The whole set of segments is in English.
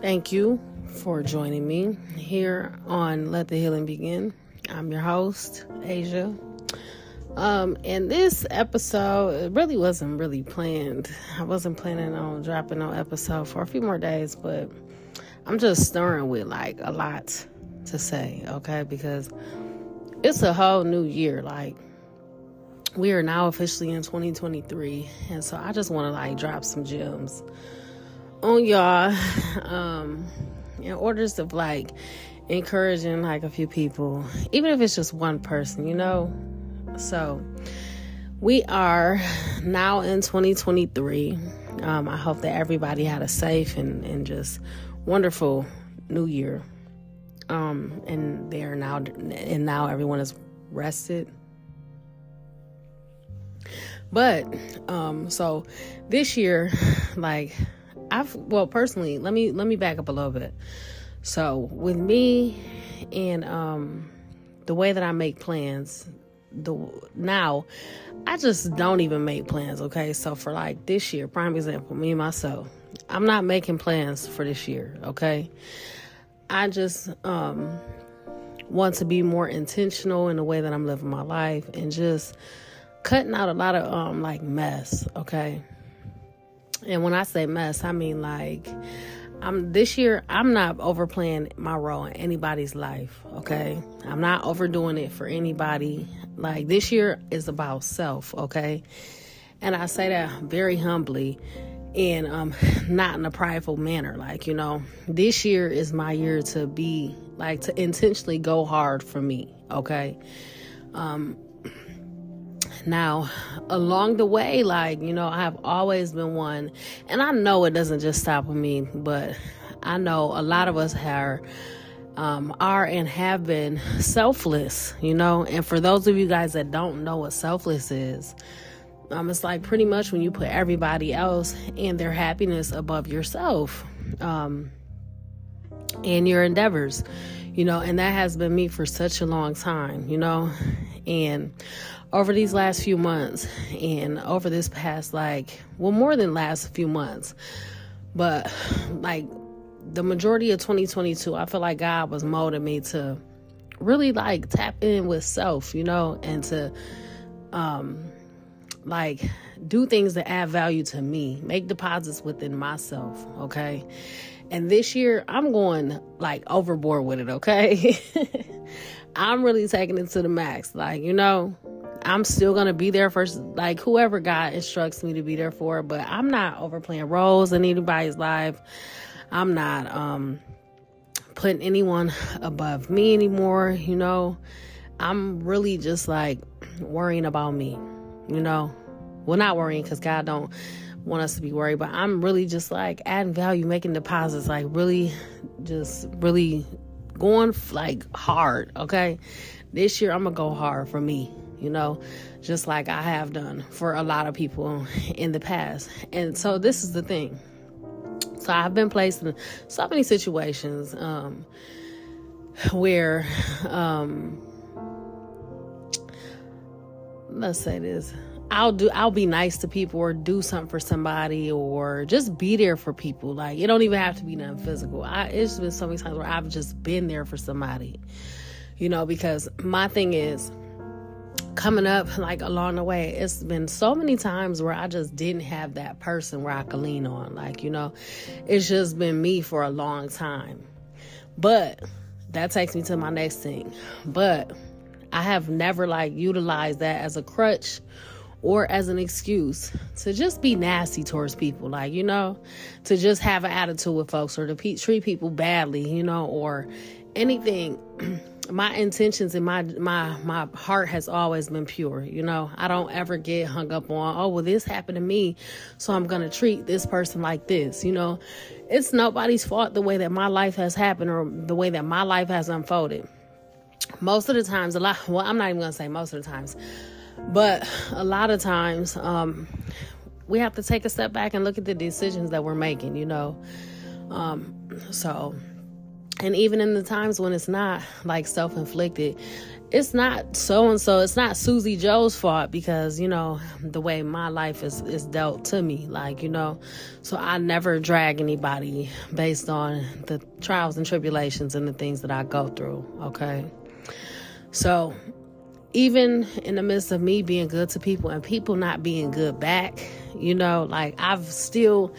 Thank you for joining me here on Let the Healing Begin. I'm your host, Asia. Um, and this episode it really wasn't really planned. I wasn't planning on dropping no episode for a few more days, but I'm just stirring with like a lot to say, okay? Because it's a whole new year. Like we are now officially in 2023, and so I just want to like drop some gems on y'all um in orders of like encouraging like a few people even if it's just one person you know? So we are now in 2023 um i hope that everybody had a safe and and just wonderful new year. Um and they are now and now everyone is rested. But um so this year like I've well personally, let me let me back up a little bit. So with me and um the way that I make plans, the now I just don't even make plans, okay? So for like this year, prime example, me and myself, I'm not making plans for this year, okay? I just um want to be more intentional in the way that I'm living my life and just cutting out a lot of um like mess, okay? And when I say mess, I mean like I'm this year I'm not overplaying my role in anybody's life, okay? I'm not overdoing it for anybody. Like this year is about self, okay? And I say that very humbly and um not in a prideful manner. Like, you know, this year is my year to be like to intentionally go hard for me, okay? Um now, along the way, like, you know, I have always been one, and I know it doesn't just stop with me, but I know a lot of us are. Um, are and have been selfless, you know. And for those of you guys that don't know what selfless is, um, it's like pretty much when you put everybody else and their happiness above yourself um, and your endeavors, you know. And that has been me for such a long time, you know. And over these last few months and over this past like well more than last few months but like the majority of 2022 i feel like god was molding me to really like tap in with self you know and to um like do things that add value to me make deposits within myself okay and this year i'm going like overboard with it okay i'm really taking it to the max like you know I'm still gonna be there for like whoever God instructs me to be there for, but I'm not overplaying roles in anybody's life. I'm not um putting anyone above me anymore, you know. I'm really just like worrying about me, you know. Well, not worrying because God don't want us to be worried, but I'm really just like adding value, making deposits, like really, just really going like hard. Okay, this year I'm gonna go hard for me you know, just like I have done for a lot of people in the past. And so this is the thing. So I've been placed in so many situations um, where, um, let's say this. I'll do I'll be nice to people or do something for somebody or just be there for people. Like it don't even have to be nothing physical. I it's been so many times where I've just been there for somebody. You know, because my thing is coming up like along the way it's been so many times where i just didn't have that person where i could lean on like you know it's just been me for a long time but that takes me to my next thing but i have never like utilized that as a crutch or as an excuse to just be nasty towards people like you know to just have an attitude with folks or to pe- treat people badly you know or anything. My intentions and my my my heart has always been pure you know. I don't ever get hung up on oh well this happened to me so i'm gonna treat this person like this you know. It's nobody's fault the way that my life has happened or the way that my life has unfolded. Most of the times a lot well i'm not even gonna say most of the times but a lot of times um we have to take a step back and look at the decisions that we're making you know? Um so and even in the times when it's not like self-inflicted it's not so and so it's not susie joe's fault because you know the way my life is is dealt to me like you know? So i never drag anybody based on the trials and tribulations and the things that i go through okay? So even in the midst of me being good to people and people not being good back you know like i've still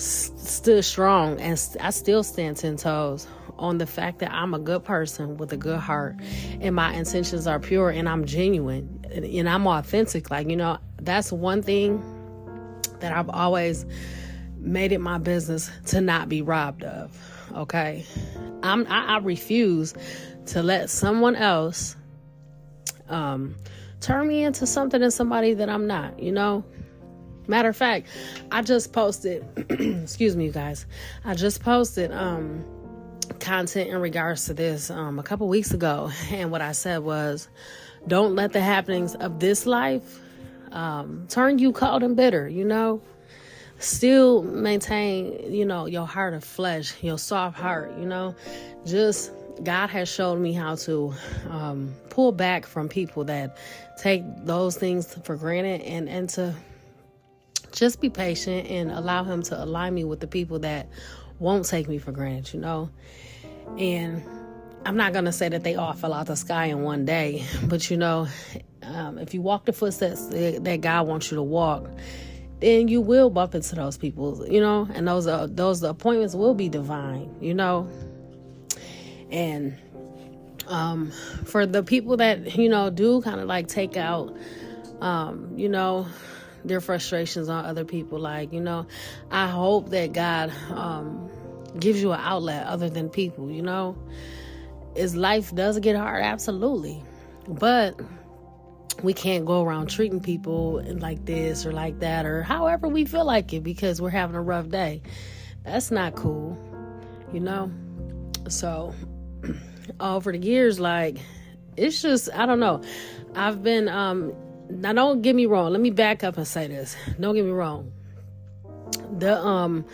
stood strong and I still stand 10 toes on the fact that I'm a good person with a good heart and my intentions are pure and I'm genuine and I'm authentic. Like, you know, that's one thing that I've always made it my business to not be robbed of. Okay. I'm I, I refuse to let someone else um turn me into something and somebody that I'm not, you know? Matter of fact, I just posted, excuse me, you guys. I just posted um, content in regards to this um, a couple weeks ago. And what I said was, don't let the happenings of this life um, turn you cold and bitter, you know? Still maintain, you know, your heart of flesh, your soft heart, you know? Just God has showed me how to um, pull back from people that take those things for granted and, and to just be patient and allow him to align me with the people that won't take me for granted, you know? And I'm not going to say that they all fell out the sky in one day, but you know, um, if you walk the footsteps that God wants you to walk, then you will bump into those people, you know, and those uh, those appointments will be divine, you know. And um, for the people that you know do kind of like take out, um, you know, their frustrations on other people. Like, you know, I hope that God um, gives you an outlet other than people, you know. Is life does get hard, absolutely. But we can't go around treating people like this or like that or however we feel like it because we're having a rough day. That's not cool, you know? So, over the years, like, it's just, I don't know. I've been um, now don't get me wrong. Let me back up and say this. Don't get me wrong. The um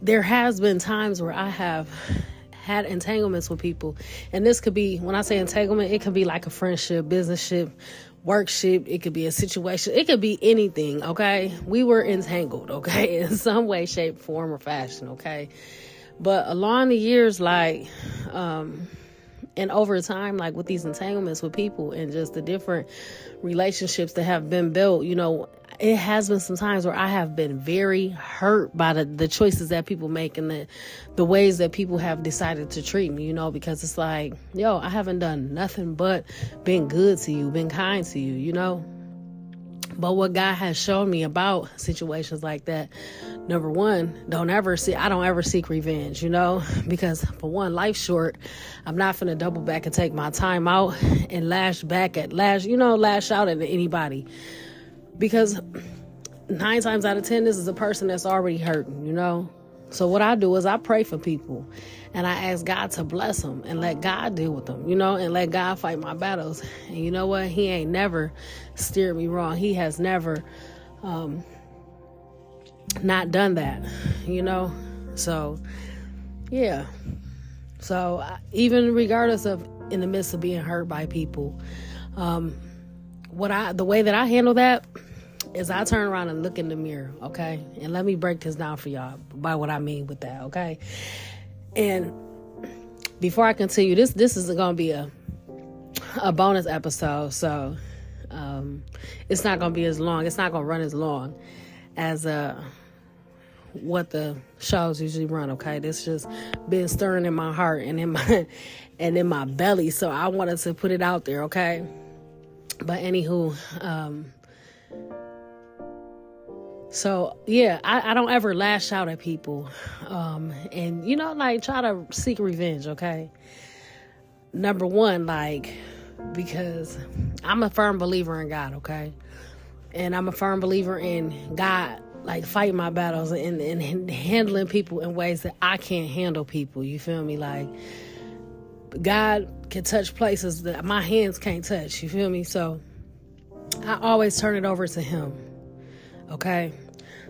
there has been times where I have had entanglements with people. And this could be when I say entanglement, it could be like a friendship, businessship, workship, it could be a situation, it could be anything, okay? We were entangled, okay, in some way, shape, form, or fashion, okay? But along the years, like um and over time like with these entanglements with people and just the different relationships that have been built you know it has been some times where i have been very hurt by the, the choices that people make and the the ways that people have decided to treat me you know because it's like yo i haven't done nothing but been good to you been kind to you you know? But what God has shown me about situations like that, number one, don't ever see, I don't ever seek revenge, you know, because for one, life's short. I'm not going to double back and take my time out and lash back at, lash, you know, lash out at anybody. Because nine times out of 10, this is a person that's already hurting, you know? So what I do is I pray for people and I ask God to bless them and let God deal with them, you know, and let God fight my battles. And you know what? He ain't never steered me wrong. He has never um, not done that, you know. So yeah. So even regardless of in the midst of being hurt by people, um, what I the way that I handle that is I turn around and look in the mirror, okay? And let me break this down for y'all by what I mean with that, okay? And before I continue, this this is going to be a a bonus episode, so um, it's not going to be as long. It's not going to run as long as uh what the shows usually run. Okay, this just been stirring in my heart and in my and in my belly, so I wanted to put it out there. Okay, but anywho, um, so yeah, I, I, don't ever lash out at people, um, and you know, like try to seek revenge. Okay, number one, like because I'm a firm believer in God. Okay, and I'm a firm believer in God, like fighting my battles and, and, and handling people in ways that I can't handle people. You feel me? Like God can touch places that my hands can't touch. You feel me? So I always turn it over to Him. Okay.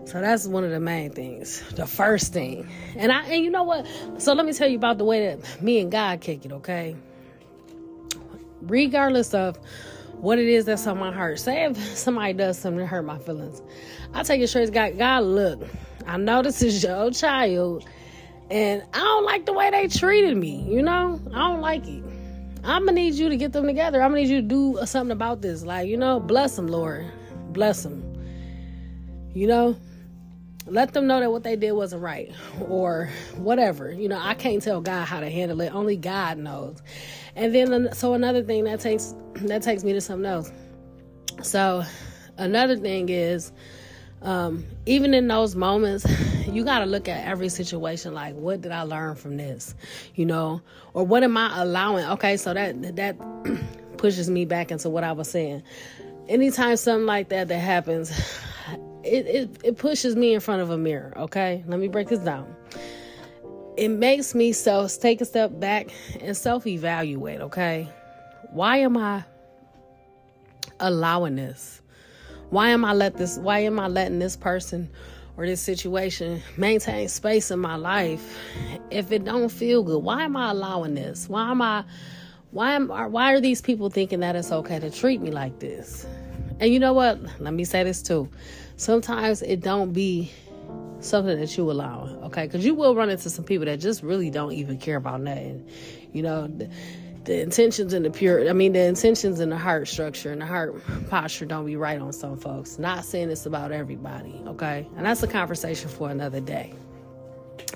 So that's one of the main things. The first thing. And I and you know what? So let me tell you about the way that me and God kick it, okay? regardless of what it is that's on my heart. Say if somebody does something to hurt my feelings, I take it straight to God. God, look, I know this is your child, and I don't like the way they treated me. You know, I don't like it. I'm gonna need you to get them together. I'm gonna need you to do something about this. Like, you know, bless them, Lord. Bless them. You know, let them know that what they did wasn't right or whatever. You know, I can't tell God how to handle it. Only God knows. And then, so another thing that takes that takes me to something else. So, another thing is, um, even in those moments, you got to look at every situation like, what did I learn from this? You know, or what am I allowing? Okay, so that that pushes me back into what I was saying. Anytime something like that that happens, it, it, it pushes me in front of a mirror. Okay, let me break this down. It makes me so take a step back and self evaluate. Okay, why am I allowing this? Why am I let this? Why am I letting this person or this situation maintain space in my life if it don't feel good? Why am I allowing this? Why am I? Why am? Why are these people thinking that it's okay to treat me like this? And you know what? Let me say this too. Sometimes it don't be something that you allow, okay? Because you will run into some people that just really don't even care about nothing. You know, the intentions and the pure i mean the intentions and the heart structure and the heart posture don't be right on some folks not saying it's about everybody okay and that's a conversation for another day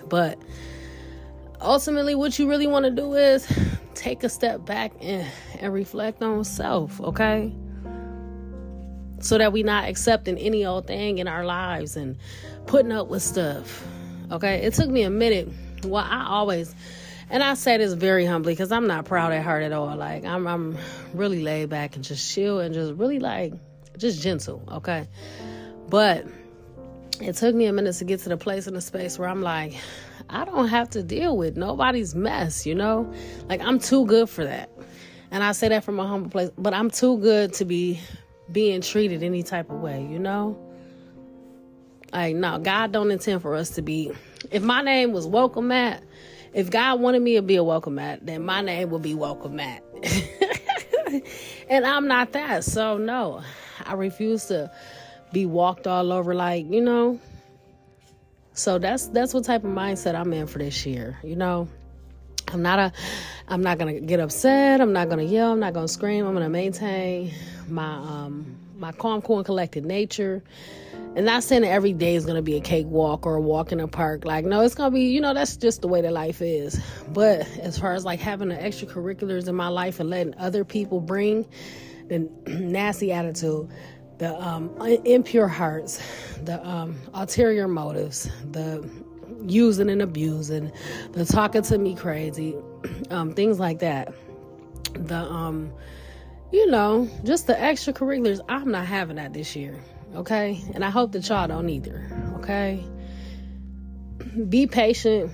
but ultimately what you really want to do is take a step back and, and reflect on self okay so that we not accepting any old thing in our lives and putting up with stuff okay it took me a minute well i always and I say this very humbly because I'm not proud at heart at all. Like I'm, I'm really laid back and just chill and just really like just gentle. Okay, but it took me a minute to get to the place in the space where I'm like, I don't have to deal with nobody's mess. You know, like I'm too good for that. And I say that from a humble place, but I'm too good to be being treated any type of way. You know. Like no, God don't intend for us to be. If my name was Welcome Matt, if God wanted me to be a welcome mat, then my name would be welcome mat. and I'm not that. So no, I refuse to be walked all over like, you know. So that's that's what type of mindset I'm in for this year, you know. I'm not a I'm not gonna get upset, I'm not gonna yell, I'm not gonna scream, I'm gonna maintain my um my calm, cool, and collected nature. And not saying that every day is to be a cakewalk or a walk in a park. Like, no, it's to be, you know, that's just the way that life is. But as far as like having the extracurriculars in my life and letting other people bring the nasty attitude, the um, impure hearts, the um, ulterior motives, the using and abusing, the talking to me crazy, um, things like that. The, um, you know, just the extracurriculars. I'm not having that this year okay? And I hope that y'all don't either, okay? Be patient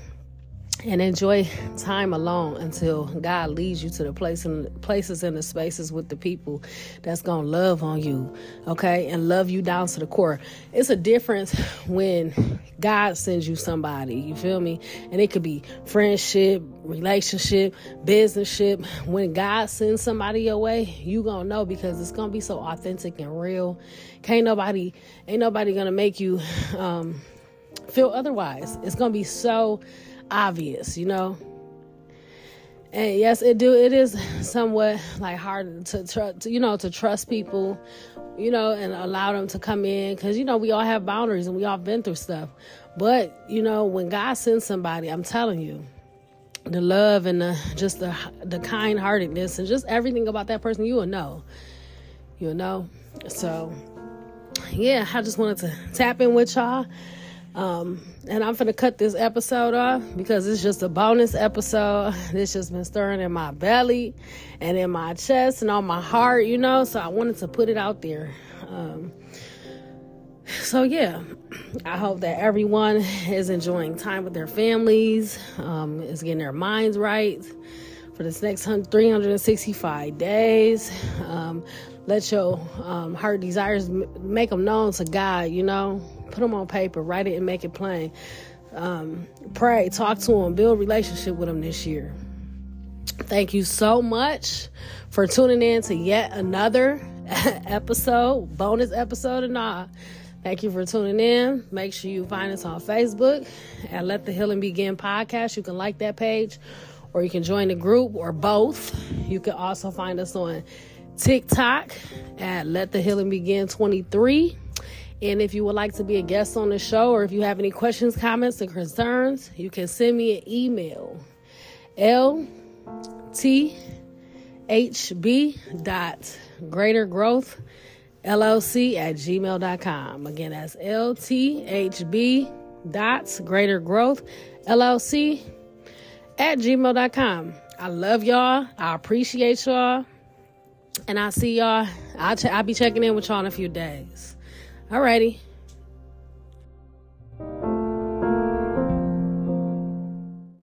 and enjoy time alone until God leads you to the place and places and the spaces with the people that's gonna love on you, okay, and love you down to the core. It's a difference when God sends you somebody, you feel me? And it could be friendship, relationship, businessship. When God sends somebody your way, you gonna know because it's gonna be so authentic and real. Can't nobody, ain't nobody gonna make you um, feel otherwise. It's gonna be so obvious, you know. And yes, it do. It is somewhat like hard to, trust, you know, to trust people, you know, and allow them to come in because you know we all have boundaries and we all been through stuff. But you know, when God sends somebody, I'm telling you, the love and the just the the kind heartedness and just everything about that person, you will know. You'll know. So, yeah, I just wanted to tap in with y'all. Um, and I'm gonna cut this episode off because it's just a bonus episode. It's just been stirring in my belly and in my chest and on my heart, you know. So I wanted to put it out there. Um, so yeah, I hope that everyone is enjoying time with their families, um, is getting their minds right for this next 365 days. Um, let your um, heart desires make them known to God, you know put them on paper, write it and make it plain. Um, pray, talk to them, build relationship with them this year. Thank you so much for tuning in to yet another episode, bonus episode, and all. Thank you for tuning in. Make sure you find us on Facebook at Let the Healing Begin podcast. You can like that page or you can join the group or both. You can also find us on TikTok at Let the Healing Begin 23. And if you would like to be a guest on the show or if you have any questions, comments, or concerns, you can send me an email. L T H B dot greater growth LLC at gmail.com. Again, that's LTHB dot greater growth LLC at gmail.com. I love y'all. I appreciate y'all. And I'll see y'all. I'll, ch- I'll be checking in with y'all in a few days. Alrighty.